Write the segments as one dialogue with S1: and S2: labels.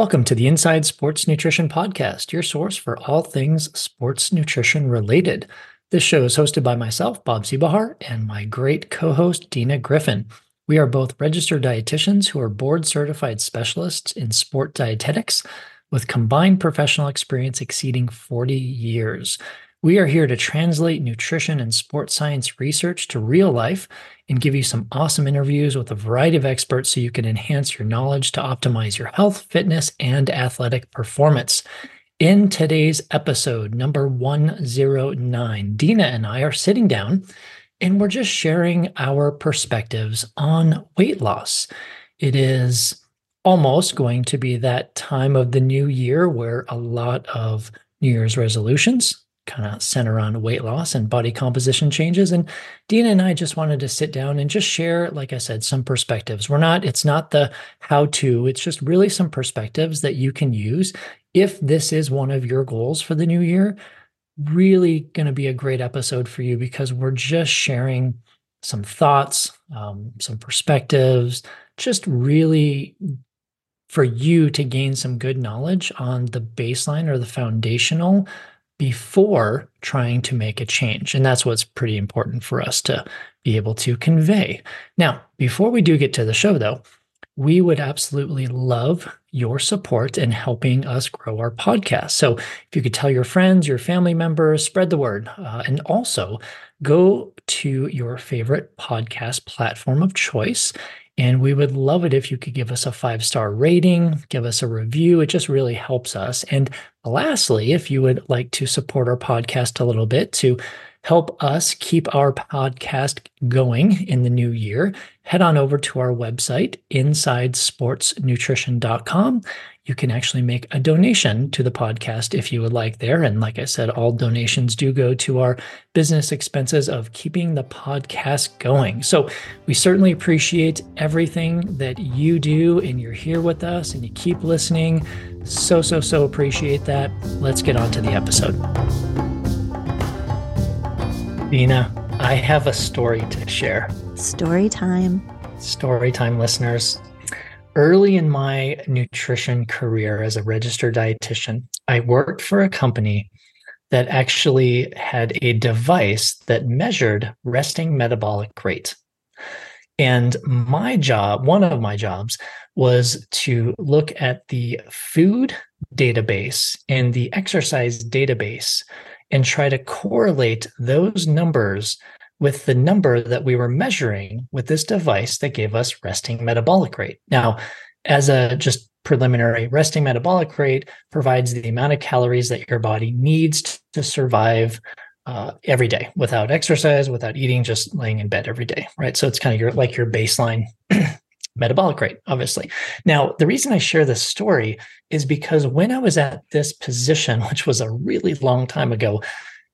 S1: Welcome to the Inside Sports Nutrition Podcast, your source for all things sports nutrition related. This show is hosted by myself, Bob Seebohar, and my great co host, Dina Griffin. We are both registered dietitians who are board certified specialists in sport dietetics with combined professional experience exceeding 40 years. We are here to translate nutrition and sports science research to real life and give you some awesome interviews with a variety of experts so you can enhance your knowledge to optimize your health, fitness, and athletic performance. In today's episode, number 109, Dina and I are sitting down and we're just sharing our perspectives on weight loss. It is almost going to be that time of the new year where a lot of New Year's resolutions kind of center on weight loss and body composition changes. And Dina and I just wanted to sit down and just share, like I said, some perspectives. We're not, it's not the how to, it's just really some perspectives that you can use if this is one of your goals for the new year. Really going to be a great episode for you because we're just sharing some thoughts, um, some perspectives, just really for you to gain some good knowledge on the baseline or the foundational before trying to make a change. And that's what's pretty important for us to be able to convey. Now, before we do get to the show, though, we would absolutely love your support in helping us grow our podcast. So if you could tell your friends, your family members, spread the word, uh, and also go to your favorite podcast platform of choice and we would love it if you could give us a five star rating, give us a review. It just really helps us. And lastly, if you would like to support our podcast a little bit to help us keep our podcast going in the new year, head on over to our website, insidesportsnutrition.com you can actually make a donation to the podcast if you would like there. And like I said, all donations do go to our business expenses of keeping the podcast going. So we certainly appreciate everything that you do and you're here with us and you keep listening. So, so, so appreciate that. Let's get on to the episode. Dina, I have a story to share.
S2: Story time.
S1: Story time, listeners early in my nutrition career as a registered dietitian, I worked for a company that actually had a device that measured resting metabolic rate. And my job, one of my jobs, was to look at the food database and the exercise database and try to correlate those numbers with the number that we were measuring with this device that gave us resting metabolic rate. Now, as a just preliminary, resting metabolic rate provides the amount of calories that your body needs to survive uh, every day without exercise, without eating, just laying in bed every day, right? So it's kind of your like your baseline metabolic rate, obviously. Now, the reason I share this story is because when I was at this position, which was a really long time ago,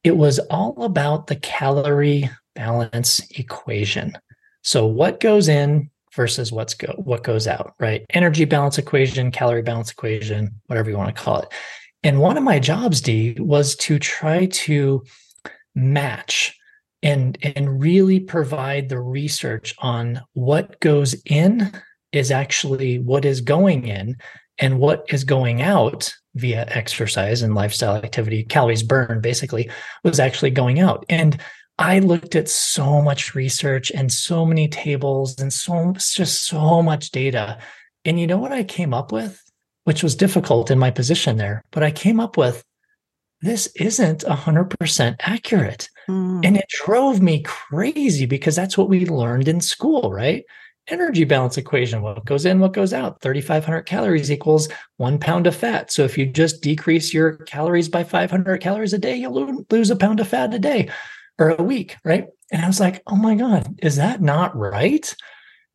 S1: it was all about the calorie balance equation. So what goes in versus what's go what goes out, right? Energy balance equation, calorie balance equation, whatever you want to call it. And one of my jobs, D, was to try to match and and really provide the research on what goes in is actually what is going in and what is going out via exercise and lifestyle activity calories burned basically was actually going out and I looked at so much research and so many tables and so just so much data. And you know what I came up with, which was difficult in my position there, but I came up with this isn't 100% accurate. Mm. And it drove me crazy because that's what we learned in school, right? Energy balance equation what goes in, what goes out. 3,500 calories equals one pound of fat. So if you just decrease your calories by 500 calories a day, you'll lose a pound of fat a day or a week, right? And I was like, oh my God, is that not right?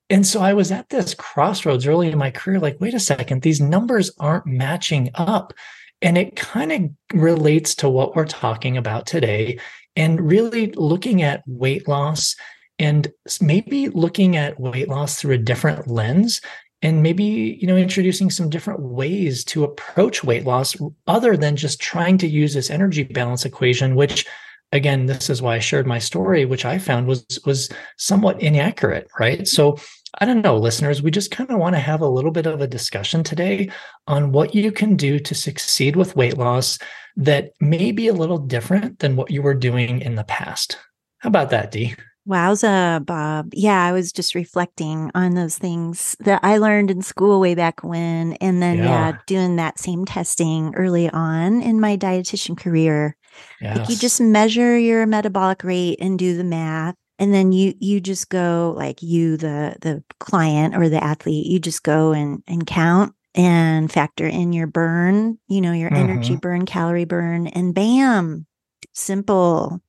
S1: And so I was at this crossroads early in my career, like, wait a second, these numbers aren't matching up. And it kind of relates to what we're talking about today and really looking at weight loss and maybe looking at weight loss through a different lens and maybe you know introducing some different ways to approach weight loss other than just trying to use this energy balance equation which again, this is why I shared my story, which I found was was somewhat inaccurate, right? So I don't know, listeners, we just kind of want to have a little bit of a discussion today on what you can do to succeed with weight loss that may be a little different than what you were doing in the past. How about that, Dee?
S2: Wowza, Bob. Yeah, I was just reflecting on those things that I learned in school way back when. And then, yeah, yeah doing that same testing early on in my dietitian career. Yes. Like you just measure your metabolic rate and do the math. And then you you just go like you the the client or the athlete, you just go and and count and factor in your burn, you know, your mm-hmm. energy burn, calorie burn, and bam, simple.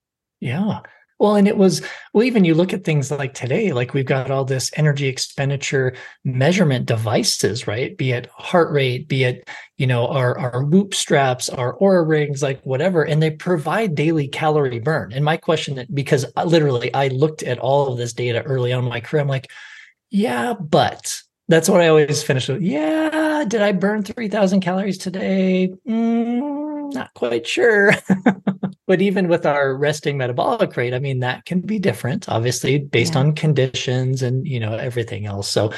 S1: Yeah. Well, and it was, well, even you look at things like today, like we've got all this energy expenditure measurement devices, right? Be it heart rate, be it, you know, our, our whoop straps, our Oura rings, like whatever, and they provide daily calorie burn. And my question, that because literally I looked at all of this data early on in my career, I'm like, yeah, but that's what I always finish with. Yeah, did I burn 3000 calories today? Mm, not quite sure. but even with our resting metabolic rate i mean that can be different obviously based yeah. on conditions and you know everything else. So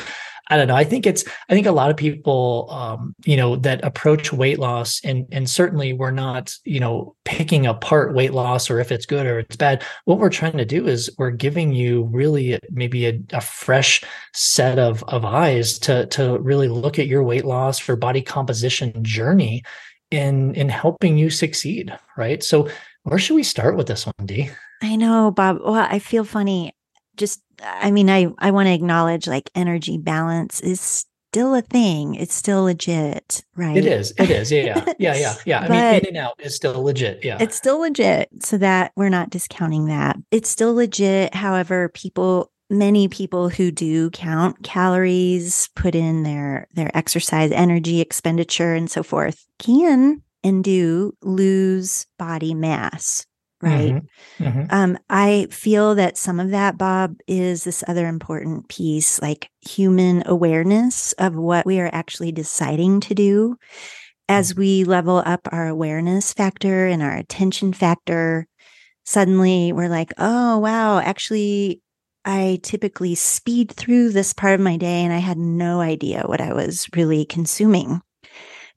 S1: i don't know. I think it's i think a lot of people um, you know that approach weight loss and and certainly we're not you know picking apart weight loss or if it's good or it's bad. What we're trying to do is we're giving you really maybe a, a fresh set of of eyes to to really look at your weight loss for body composition journey in in helping you succeed right? So where should we start with this one, Dee?
S2: I know, Bob. Well, I feel funny. Just, I mean, I, I want to acknowledge like energy balance is still a thing. It's still legit, right?
S1: It is. It is. Yeah. Yeah. Yeah. Yeah. yeah. I mean, in and out is still legit. Yeah.
S2: It's still legit. So that we're not discounting that. It's still legit. However, people, many people who do count calories, put in their, their exercise energy expenditure and so forth can and do lose body mass right mm-hmm. Mm-hmm. Um, i feel that some of that bob is this other important piece like human awareness of what we are actually deciding to do as mm-hmm. we level up our awareness factor and our attention factor suddenly we're like oh wow actually I typically speed through this part of my day and I had no idea what I was really consuming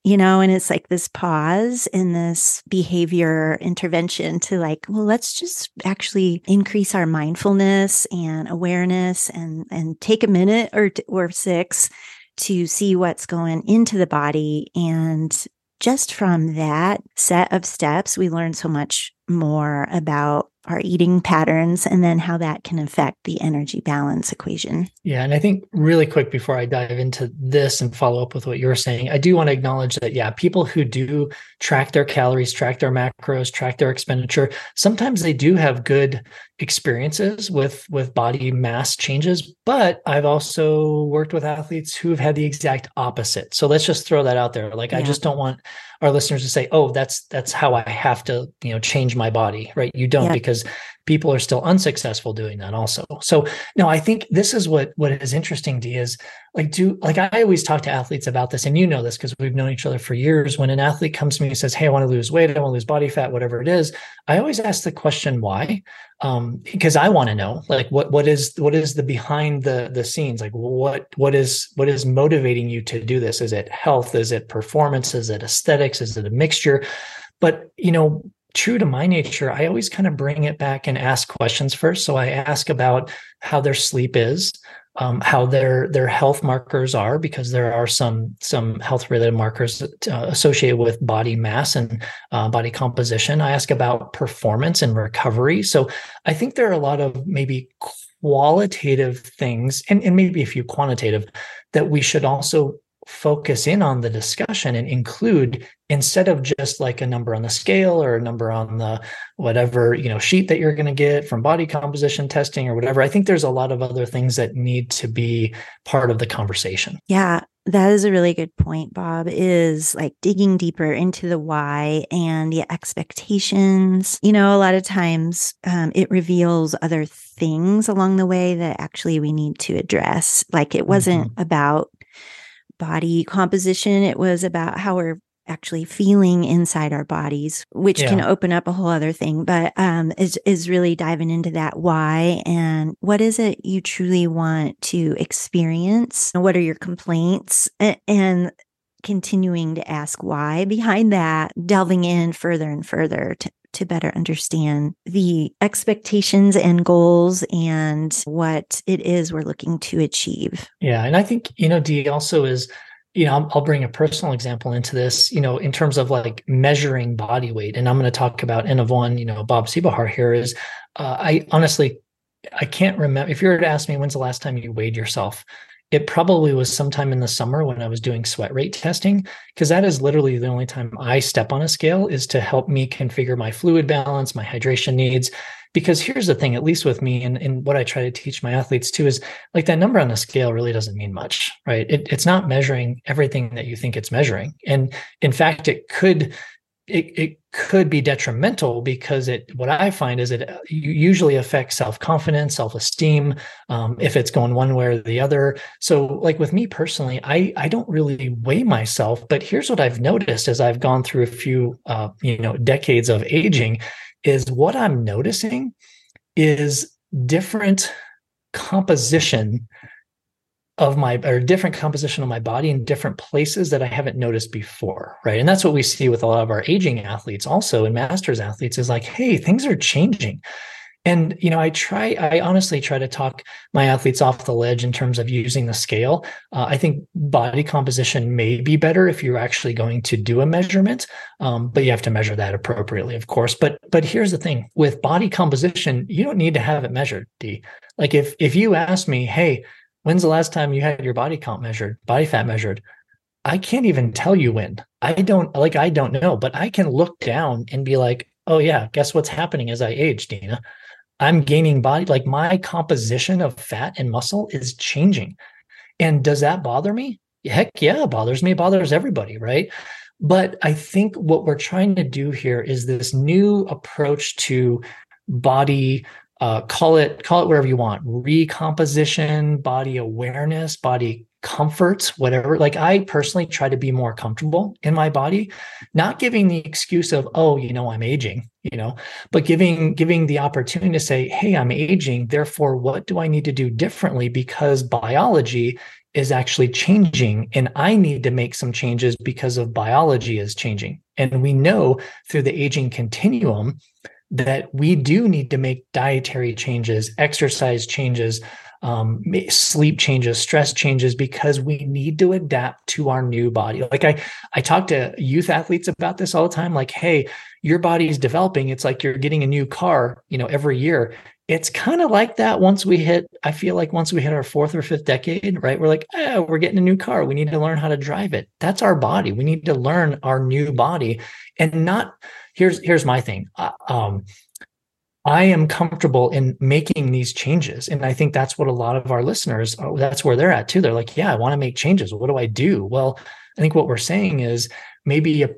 S2: you know, and it's like this pause and this behavior intervention to like, well, let's just actually increase our mindfulness and awareness and, and take a minute or, or six to see what's going into the body. And just from that set of steps, we learn so much more about our eating patterns and then how that can affect the energy balance equation.
S1: Yeah. And I think really quick before I dive into this and follow up with what you're saying, I do want to acknowledge that, yeah, people who do track their calories, track their macros, track their expenditure, sometimes they do have good experiences with with body mass changes but i've also worked with athletes who've had the exact opposite so let's just throw that out there like yeah. i just don't want our listeners to say oh that's that's how i have to you know change my body right you don't yeah. because people are still unsuccessful doing that also. So no i think this is what what is interesting to is like do like i always talk to athletes about this and you know this because we've known each other for years. When an athlete comes to me and says hey i want to lose weight i want to lose body fat whatever it is i always ask the question why? Um because i want to know like what what is what is the behind the the scenes? Like what what is what is motivating you to do this? Is it health? Is it performance? Is it aesthetics? Is it a mixture? But you know true to my nature, I always kind of bring it back and ask questions first. So I ask about how their sleep is, um, how their their health markers are, because there are some some health related markers uh, associated with body mass and uh, body composition. I ask about performance and recovery. So I think there are a lot of maybe qualitative things and, and maybe a few quantitative that we should also focus in on the discussion and include instead of just like a number on the scale or a number on the whatever you know sheet that you're going to get from body composition testing or whatever i think there's a lot of other things that need to be part of the conversation.
S2: Yeah that is a really good point bob is like digging deeper into the why and the expectations. You know a lot of times um, it reveals other things along the way that actually we need to address. Like it wasn't mm-hmm. about body composition. It was about how we're actually feeling inside our bodies, which yeah. can open up a whole other thing, but um, is, is really diving into that why and what is it you truly want to experience? What are your complaints? And continuing to ask why behind that, delving in further and further to, to better understand the expectations and goals and what it is we're looking to achieve.
S1: Yeah. And I think, you know, D also is you know, I'll, bring a personal example into this, you know, in terms of like measuring body weight. And I'm going to talk about N of one, you know, Bob Seebohar here is, uh, I honestly, I can't remember if you were to ask me when's the last time you weighed yourself, it probably was sometime in the summer when I was doing sweat rate testing, because that is literally the only time I step on a scale is to help me configure my fluid balance, my hydration needs. Because here's the thing, at least with me, and, and what I try to teach my athletes too, is like that number on the scale really doesn't mean much, right? It, it's not measuring everything that you think it's measuring. And in fact, it could it, it could be detrimental because it what i find is it uh, usually affects self-confidence self-esteem um, if it's going one way or the other. So like with me personally i i don't really weigh myself but here's what i've noticed as i've gone through a few uh, you know decades of aging is what i'm noticing is different composition of my or different composition of my body in different places that I haven't noticed before, right? And that's what we see with a lot of our aging athletes also and masters athletes is like, hey, things are changing. And you know, I try, I honestly try to talk my athletes off the ledge in terms of using the scale. Uh, I think body composition may be better if you're actually going to do a measurement, um, but you have to measure that appropriately, of course. But but here's the thing: with body composition, you don't need to have it measured. D. Like if if you ask me, hey, When's the last time you had your body count measured, body fat measured? I can't even tell you when. I don't like, I don't know, but I can look down and be like, oh, yeah, guess what's happening as I age, Dana? I'm gaining body, like my composition of fat and muscle is changing. And does that bother me? Heck yeah, it bothers me. It bothers everybody, right? But I think what we're trying to do here is this new approach to body uh, call it call it whatever you want. Recomposition body awareness body comfort whatever. Like i personally try to be more comfortable in my body not giving the excuse of oh you know i'm aging you know but giving giving the opportunity to say hey i'm aging. Therefore what do i need to do differently because biology is actually changing and i need to make some changes because of biology is changing. And we know through the aging continuum that we do need to make dietary changes, exercise changes, um, sleep changes, stress changes, because we need to adapt to our new body. Like I, I talk to youth athletes about this all the time. Like, hey, your body is developing. It's like you're getting a new car, you know, every year. It's kind of like that once we hit, I feel like once we hit our fourth or fifth decade, right? We're like, oh, we're getting a new car. We need to learn how to drive it. That's our body. We need to learn our new body and not here's here's my thing. Uh, um, I am comfortable in making these changes, and I think that's what a lot of our listeners. Uh, that's where they're at too. They're like, "Yeah, I want to make changes. What do I do?" Well, I think what we're saying is maybe a,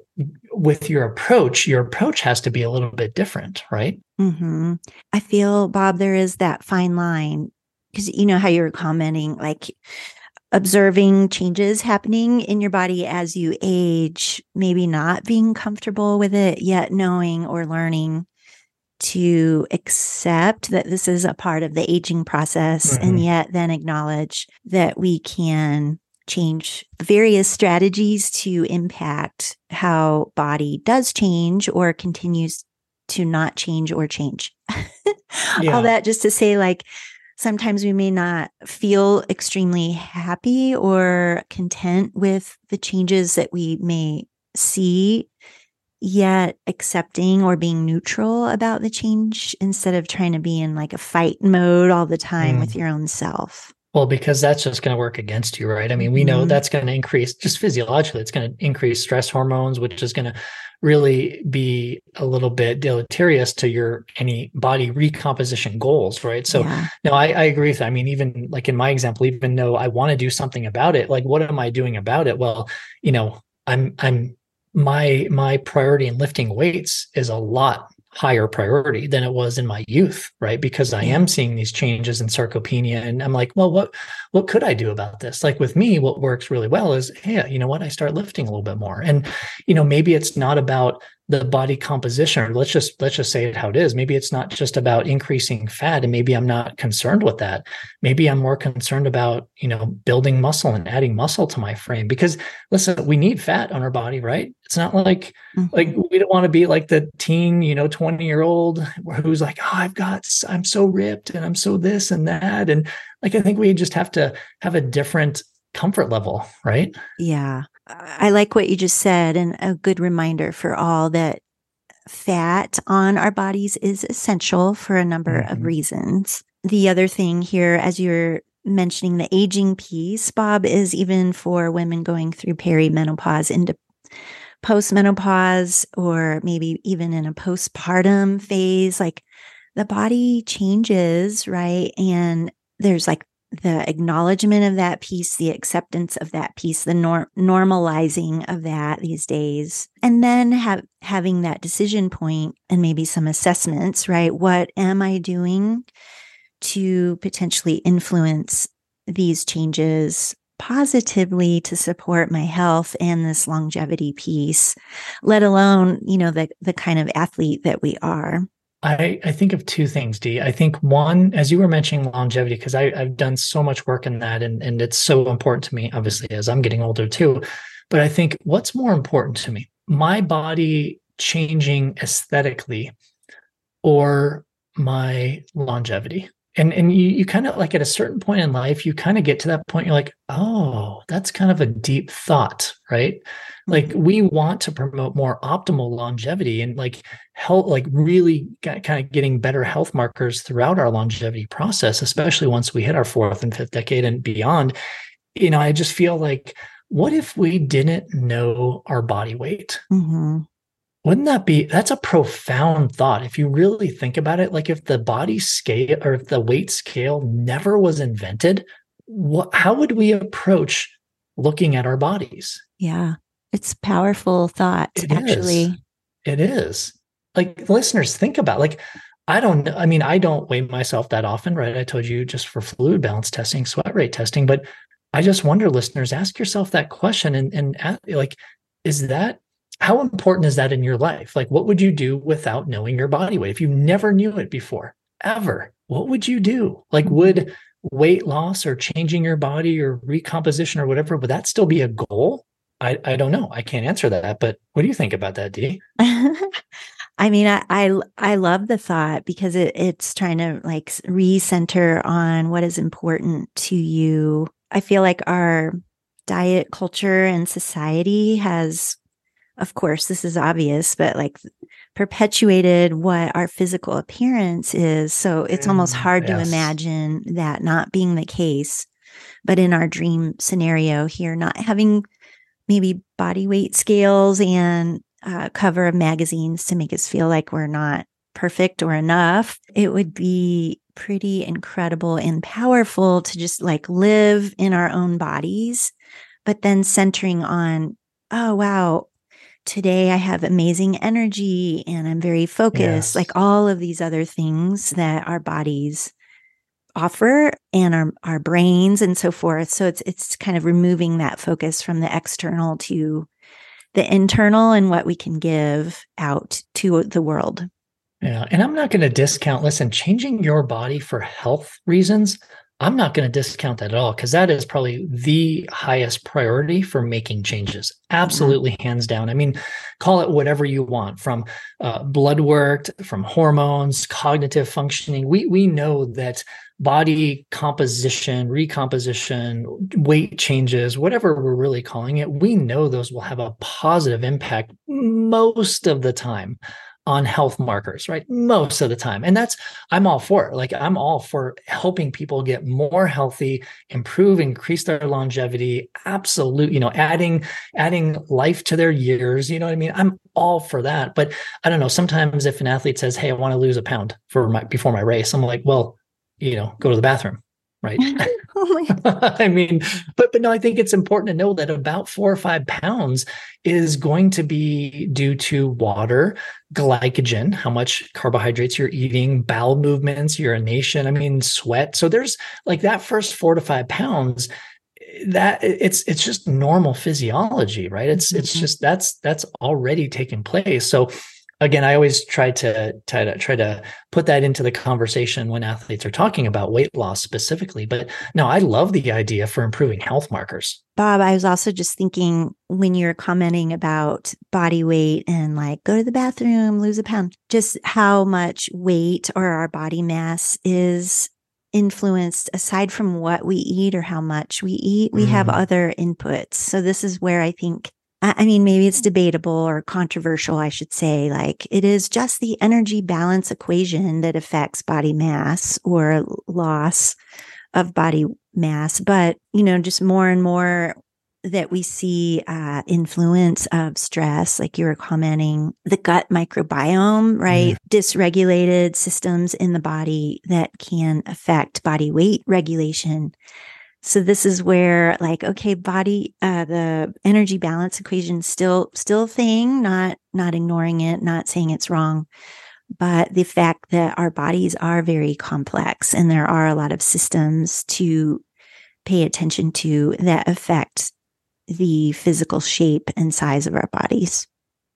S1: with your approach, your approach has to be a little bit different, right?
S2: Mm-hmm. I feel, Bob, there is that fine line because you know how you were commenting, like observing changes happening in your body as you age, maybe not being comfortable with it yet, knowing or learning to accept that this is a part of the aging process mm-hmm. and yet then acknowledge that we can change various strategies to impact how body does change or continues to not change or change. yeah. All that just to say, like, sometimes we may not feel extremely happy or content with the changes that we may see yet accepting or being neutral about the change instead of trying to be in like a fight mode all the time mm. with your own self
S1: well, because that's just going to work against you, right? I mean, we know mm-hmm. that's going to increase just physiologically, it's going to increase stress hormones, which is going to really be a little bit deleterious to your any body recomposition goals, right? So, yeah. no, I, I agree with that. I mean, even like in my example, even though I want to do something about it, like what am I doing about it? Well, you know, I'm I'm my my priority in lifting weights is a lot higher priority than it was in my youth, right? Because I am mm-hmm. seeing these changes in sarcopenia and I'm like, well, what what could I do about this? Like with me, what works really well is, hey, you know what? I start lifting a little bit more. And you know, maybe it's not about the body composition or let's just let's just say it how it is. Maybe it's not just about increasing fat and maybe i'm not concerned with that. Maybe i'm more concerned about you know building muscle and adding muscle to my frame. Because listen we need fat on our body right? It's not like mm-hmm. like we don't want to be like the teen you know 20 year old who's like oh i've got i'm so ripped and i'm so this and that. And like i think we just have to have a different comfort level right?
S2: Yeah I like what you just said, and a good reminder for all that fat on our bodies is essential for a number mm-hmm. of reasons. The other thing here, as you're mentioning the aging piece, Bob, is even for women going through perimenopause into postmenopause, or maybe even in a postpartum phase, like the body changes, right? And there's like the acknowledgement of that piece, the acceptance of that piece, the nor- normalizing of that these days, and then have having that decision point and maybe some assessments, right? What am I doing to potentially influence these changes positively to support my health and this longevity piece, let alone, you know, the the kind of athlete that we are.
S1: I, I think of two things, Dee. I think one, as you were mentioning longevity, because I've done so much work in that and, and it's so important to me, obviously, as I'm getting older too. But I think what's more important to me, my body changing aesthetically or my longevity? And and you, you kind of like at a certain point in life you kind of get to that point you're like oh that's kind of a deep thought right? Like mm-hmm. we want to promote more optimal longevity and like help like really kind of getting better health markers throughout our longevity process especially once we hit our fourth and fifth decade and beyond. You know i just feel like what if we didn't know our body weight? Mm-hmm wouldn't that be that's a profound thought if you really think about it like if the body scale or if the weight scale never was invented what how would we approach looking at our bodies?
S2: Yeah it's powerful thought it actually. Is.
S1: it is. Like listeners think about like i don't i mean i don't weigh myself that often right? I told you just for fluid balance testing sweat rate testing but i just wonder listeners ask yourself that question and and like is that how important is that in your life? Like, what would you do without knowing your body weight? If you never knew it before, ever, what would you do? Like, mm-hmm. would weight loss or changing your body or recomposition or whatever, would that still be a goal? I, I don't know. I can't answer that. But what do you think about that, Dee?
S2: I mean, I, I, I love the thought because it, it's trying to like recenter on what is important to you. I feel like our diet culture and society has of course, this is obvious, but like perpetuated what our physical appearance is. So it's mm, almost hard yes. to imagine that not being the case. But in our dream scenario here, not having maybe body weight scales and uh, cover of magazines to make us feel like we're not perfect or enough, it would be pretty incredible and powerful to just like live in our own bodies, but then centering on, oh, wow, today I have amazing energy and I'm very focused, yes. like all of these other things that our bodies offer and our, our brains and so forth. So it's it's kind of removing that focus from the external to the internal and what we can give out to the world.
S1: Yeah. And I'm not going to discount, listen, changing your body for health reasons I'm not going to discount that at all because that is probably the highest priority for making changes. Absolutely, mm-hmm. hands down. I mean, call it whatever you want from uh, blood work, from hormones, cognitive functioning. We we know that body composition, recomposition, weight changes, whatever we're really calling it, we know those will have a positive impact most of the time on health markers, right? Most of the time. And that's, I'm all for it. Like, I'm all for helping people get more healthy, improve, increase their longevity. Absolute, you know, adding, adding life to their years. You know what I mean? I'm all for that. But I don't know. Sometimes if an athlete says, Hey, I want to lose a pound for my, before my race, I'm like, well, you know, go to the bathroom right? oh I mean, but but no, I think it's important to know that about four or five pounds is going to be due to water, glycogen, how much carbohydrates you're eating, bowel movements, urination, I mean, sweat. So there's like that first four to five pounds that it's it's just normal physiology right it's it's mm-hmm. just that's that's already taken place so again, I always try to, try to try to put that into the conversation when athletes are talking about weight loss specifically. But no, I love the idea for improving health markers.
S2: Bob, I was also just thinking when you're commenting about body weight and like go to the bathroom, lose a pound, just how much weight or our body mass is influenced aside from what we eat or how much we eat, we mm. have other inputs. So this is where I think I mean, maybe it's debatable or controversial, I should say. Like it is just the energy balance equation that affects body mass or loss of body mass. But, you know, just more and more that we see uh, influence of stress, like you were commenting, the gut microbiome, right? Mm. Dysregulated systems in the body that can affect body weight regulation so this is where like, okay, body, uh, the energy balance equation still, still thing, not, not ignoring it, not saying it's wrong, but the fact that our bodies are very complex and there are a lot of systems to pay attention to that affect the physical shape and size of our bodies.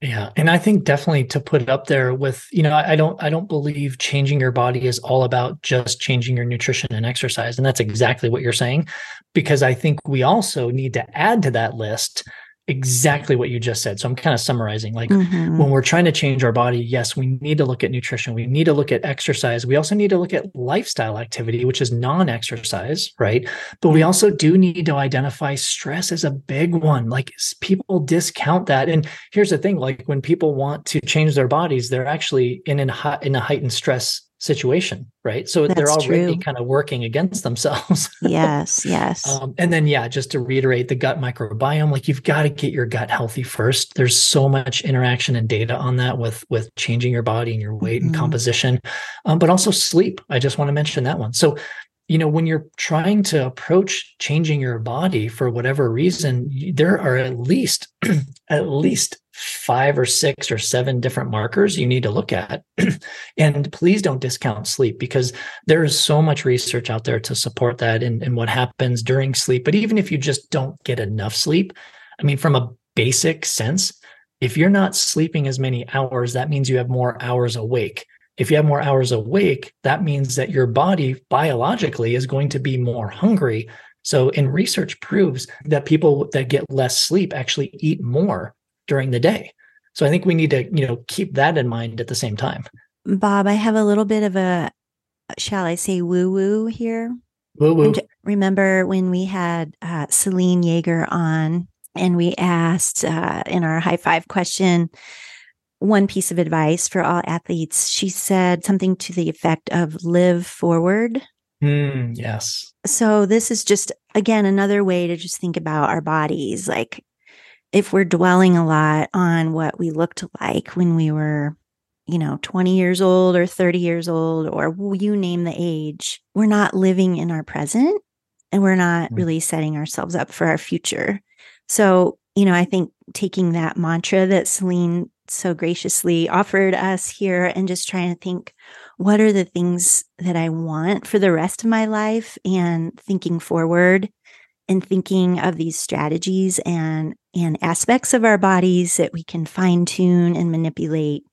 S1: Yeah. And I think definitely to put it up there with, you know, I don't I don't believe changing your body is all about just changing your nutrition and exercise. And that's exactly what you're saying. Because I think we also need to add to that list exactly what you just said. So I'm kind of summarizing like mm-hmm. when we're trying to change our body, yes, we need to look at nutrition. We need to look at exercise. We also need to look at lifestyle activity, which is non exercise, right? But we also do need to identify stress as a big one. Like people discount that. And here's the thing like when people want to change their bodies, they're actually in, in, in a heightened stress situation, right? So That's they're already true. kind of working against themselves.
S2: yes, yes. Um,
S1: and then, yeah, just to reiterate the gut microbiome, like you've got to get your gut healthy first. There's so much interaction and data on that with with changing your body and your weight mm-hmm. and composition, um, but also sleep. I just want to mention that one. So you know when you're trying to approach changing your body for whatever reason there are at least at least five or six or seven different markers you need to look at. And please don't discount sleep because there is so much research out there to support that and, and what happens during sleep. But even if you just don't get enough sleep i mean from a basic sense if you're not sleeping as many hours that means you have more hours awake. If you have more hours awake, that means that your body biologically is going to be more hungry. So, in research proves that people that get less sleep actually eat more during the day. So, I think we need to, you know, keep that in mind at the same time.
S2: Bob, I have a little bit of a, shall I say, woo woo here.
S1: Woo woo.
S2: Remember when we had uh, Selene Yeager on and we asked uh, in our high five question, one piece of advice for all athletes. She said something to the effect of live forward.
S1: Mm, yes.
S2: So, this is just, again, another way to just think about our bodies. Like, if we're dwelling a lot on what we looked like when we were, you know, 20 years old or 30 years old, or you name the age, we're not living in our present and we're not mm. really setting ourselves up for our future. So, you know, I think taking that mantra that Selene so graciously offered us here and just trying to think what are the things that I want for the rest of my life and thinking forward and thinking of these strategies and and aspects of our bodies that we can fine tune and manipulate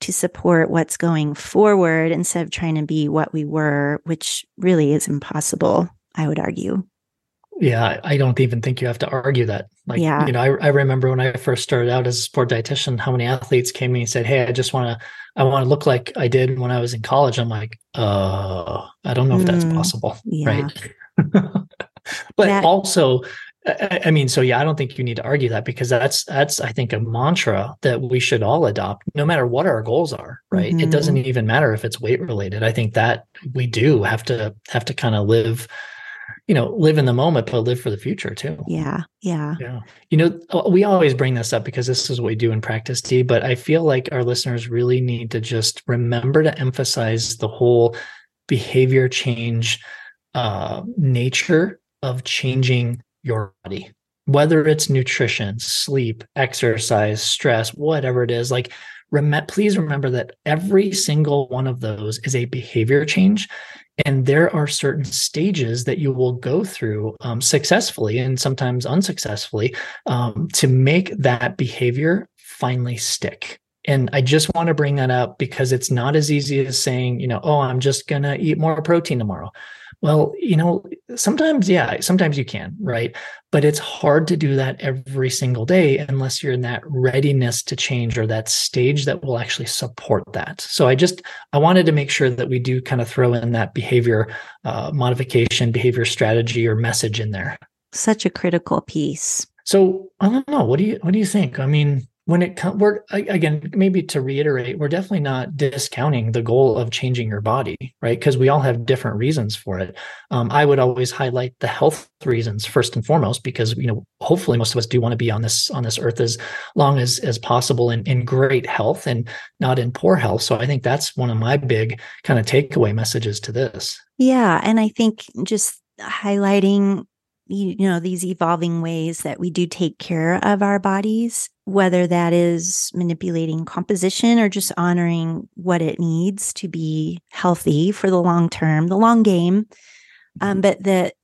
S2: to support what's going forward instead of trying to be what we were which really is impossible i would argue
S1: yeah, I don't even think you have to argue that. Like, yeah. you know, I, I remember when I first started out as a sport dietitian, how many athletes came to me and said, Hey, I just want to, I want to look like I did when I was in college. I'm like, uh, I don't know if that's mm, possible. Yeah. Right. but that- also, I, mean, so yeah, I don't think you need to argue that because that's, that's, I think a mantra that we should all adopt no matter what our goals are. Right. Mm-hmm. It doesn't even matter if it's weight related. I think that we do have to, have to kind of live, you know live in the moment but live for the future too
S2: yeah yeah
S1: yeah you know uh, we always bring this up because this is what we do in practice t but i feel like our listeners really need to just remember to emphasize the whole behavior change uh, nature of changing your body, whether it's nutrition, sleep, exercise, stress, whatever it is. Like, rem- please remember that every single one of those is a behavior change. And there are certain stages that you will go through um, successfully and sometimes unsuccessfully um, to make that behavior finally stick. And I just want to bring that up because it's not as easy as saying, you know, oh, I'm just going to eat more protein tomorrow. Well, you know, sometimes, yeah, sometimes you can, right? But it's hard to do that every single day unless you're in that readiness to change or that stage that will actually support that. So I just, I wanted to make sure that we do kind of throw in that behavior uh, modification, behavior strategy or message in there.
S2: Such a critical piece.
S1: So I don't know. What do you, what do you think? I mean, when it comes we're again maybe to reiterate we're definitely not discounting the goal of changing your body right? Because we all have different reasons for it. Um, i would always highlight the health reasons first and foremost because you know hopefully most of us do want to be on this on this earth as long as as possible in, in great health and not in poor health. So i think that's one of my big kind of takeaway messages to this.
S2: Yeah and i think just highlighting you know these evolving ways that we do take care of our bodies whether that is manipulating composition or just honoring what it needs to be healthy for the long term the long game um, mm-hmm. but that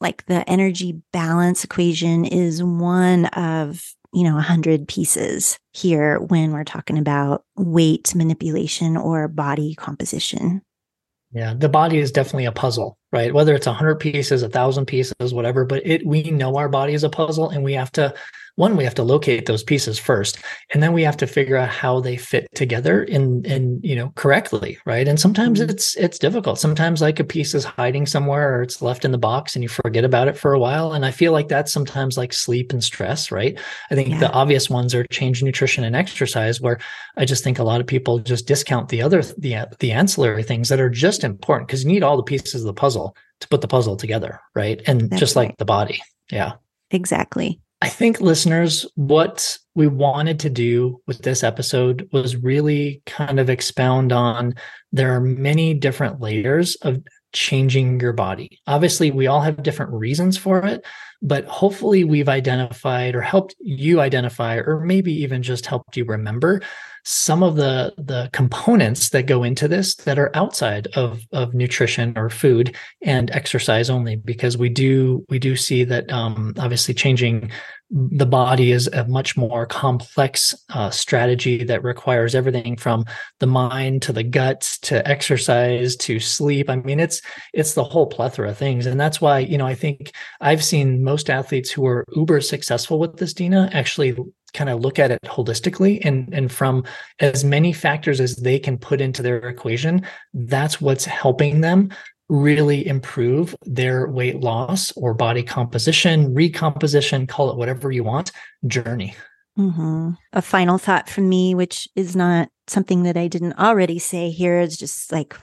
S2: like the energy balance equation is one of you know a hundred pieces here when we're talking about weight manipulation or body composition
S1: yeah, the body is definitely a puzzle, right? Whether it's a hundred pieces, a thousand pieces, whatever, but it we know our body is a puzzle and we have to one we have to locate those pieces first and then we have to figure out how they fit together in in you know correctly right? And sometimes mm-hmm. it's it's difficult. Sometimes like a piece is hiding somewhere or it's left in the box and you forget about it for a while and i feel like that's sometimes like sleep and stress right? I think yeah. the obvious ones are change nutrition and exercise where i just think a lot of people just discount the other the the ancillary things that are just important because you need all the pieces of the puzzle to put the puzzle together right? And that's just right. like the body. Yeah.
S2: Exactly
S1: I think listeners, what we wanted to do with this episode was really kind of expound on there are many different layers of changing your body. Obviously, we all have different reasons for it, but hopefully we've identified or helped you identify or maybe even just helped you remember some of the the components that go into this that are outside of of nutrition or food and exercise only because we do we do see that um, obviously changing the body is a much more complex uh, strategy that requires everything from the mind to the guts to exercise to sleep. I mean it's it's the whole plethora of things. And that's why you know i think i've seen most athletes who are uber successful with this dina actually kind of look at it holistically and and from as many factors as they can put into their equation that's what's helping them really improve their weight loss or body composition recomposition call it whatever you want journey
S2: mm-hmm. a final thought from me which is not something that i didn't already say here is just like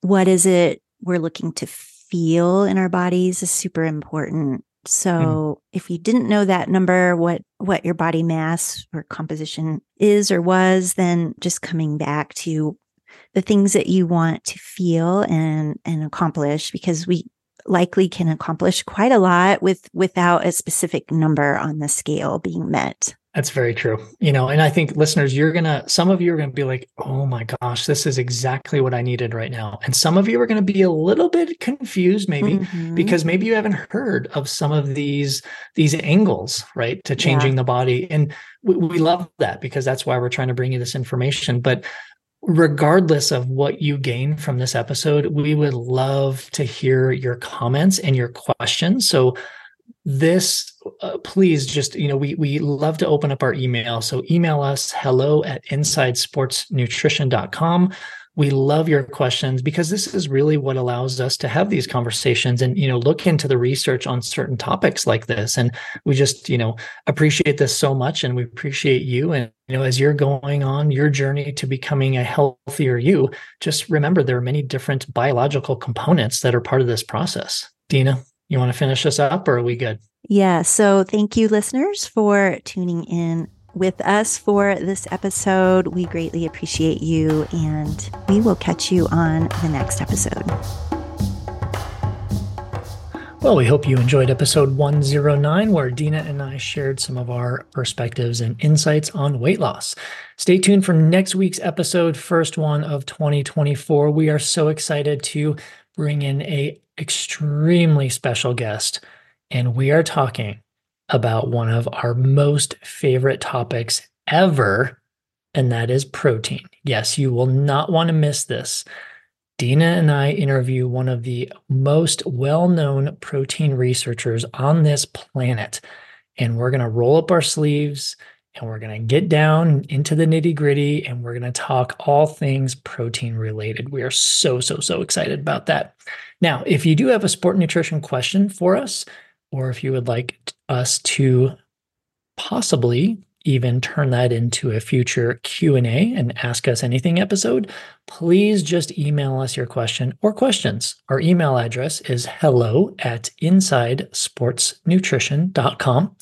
S2: what is it we're looking to feel in our bodies is super important so mm. if you didn't know that number, what what your body mass or composition is or was, then just coming back to the things that you want to feel and and accomplish because we likely can accomplish quite a lot with without a specific number on the scale being met.
S1: That's very true. You know, and I think listeners, you're going to, some of you are going to be like, oh my gosh, this is exactly what I needed right now. And some of you are going to be a little bit confused, maybe, mm-hmm. because maybe you haven't heard of some of these, these angles, right, to changing yeah. the body. And we, we love that because that's why we're trying to bring you this information. But regardless of what you gain from this episode, we would love to hear your comments and your questions. So this uh, please just you know we we love to open up our email. So email us hello at insidesportsnutrition.com we love your questions because this is really what allows us to have these conversations and you know look into the research on certain topics like this. And we just you know appreciate this so much and we appreciate you. And you know as you're going on your journey to becoming a healthier you just remember there are many different biological components that are part of this process. Dina you want to finish us up or are we good?
S2: Yeah. So thank you, listeners, for tuning in with us for this episode. We greatly appreciate you, and we will catch you on the next episode.
S1: Well, we hope you enjoyed episode 109, where Dina and I shared some of our perspectives and insights on weight loss. Stay tuned for next week's episode, first one of 2024. We are so excited to bring in a extremely special guest, and we are talking about one of our most favorite topics ever, and that is protein. Yes, you will not want to miss this. Dina and I interview one of the most well known protein researchers on this planet. And we're going to roll up our sleeves and we're going to get down into the nitty gritty and we're going to talk all things protein related. We are so, so, so excited about that. Now, if you do have a sport nutrition question for us, or if you would like us to possibly even turn that into a future q&a and ask us anything episode please just email us your question or questions our email address is hello at insidesportsnutrition.com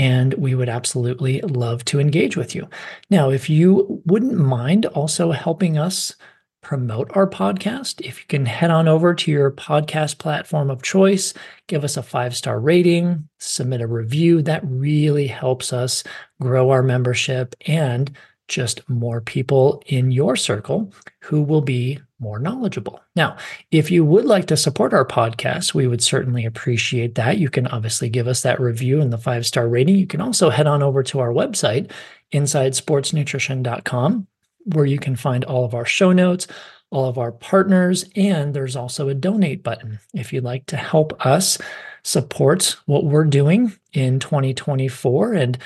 S1: and we would absolutely love to engage with you. Now if you wouldn't mind also helping us promote our podcast, if you can head on over to your podcast platform of choice, give us a five star rating, submit a review, that really helps us grow our membership and just more people in your circle who will be more knowledgeable. Now, if you would like to support our podcast, we would certainly appreciate that. You can obviously give us that review and the five star rating. You can also head on over to our website, insidesportsnutrition.com where you can find all of our show notes, all of our partners, and there's also a donate button if you'd like to help us support what we're doing in 2024 and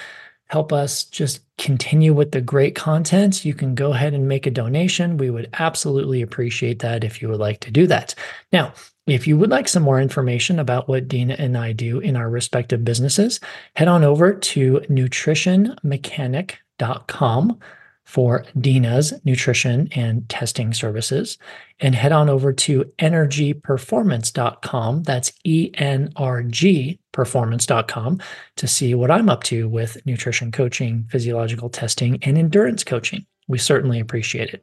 S1: help us just continue with the great content, you can go ahead and make a donation. We would absolutely appreciate that if you would like to do that. Now, if you would like some more information about what Dina and I do in our respective businesses, head on over to nutritionmechanic.com for Dina's nutrition and testing services and head on over to energyperformance.com. That's E N R G performance.com to see what I'm up to with nutrition coaching, physiological testing, and endurance coaching. We certainly appreciate it.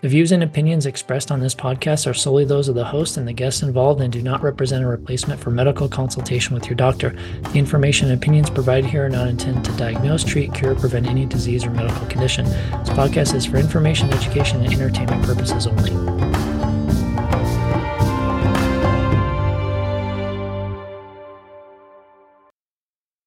S1: The views and opinions expressed on this podcast are solely those of the host and the guests involved and do not represent a replacement for medical consultation with your doctor. The information and opinions provided here are not intended to diagnose, treat, cure, prevent any disease or medical condition. This podcast is for information, education, and entertainment purposes only.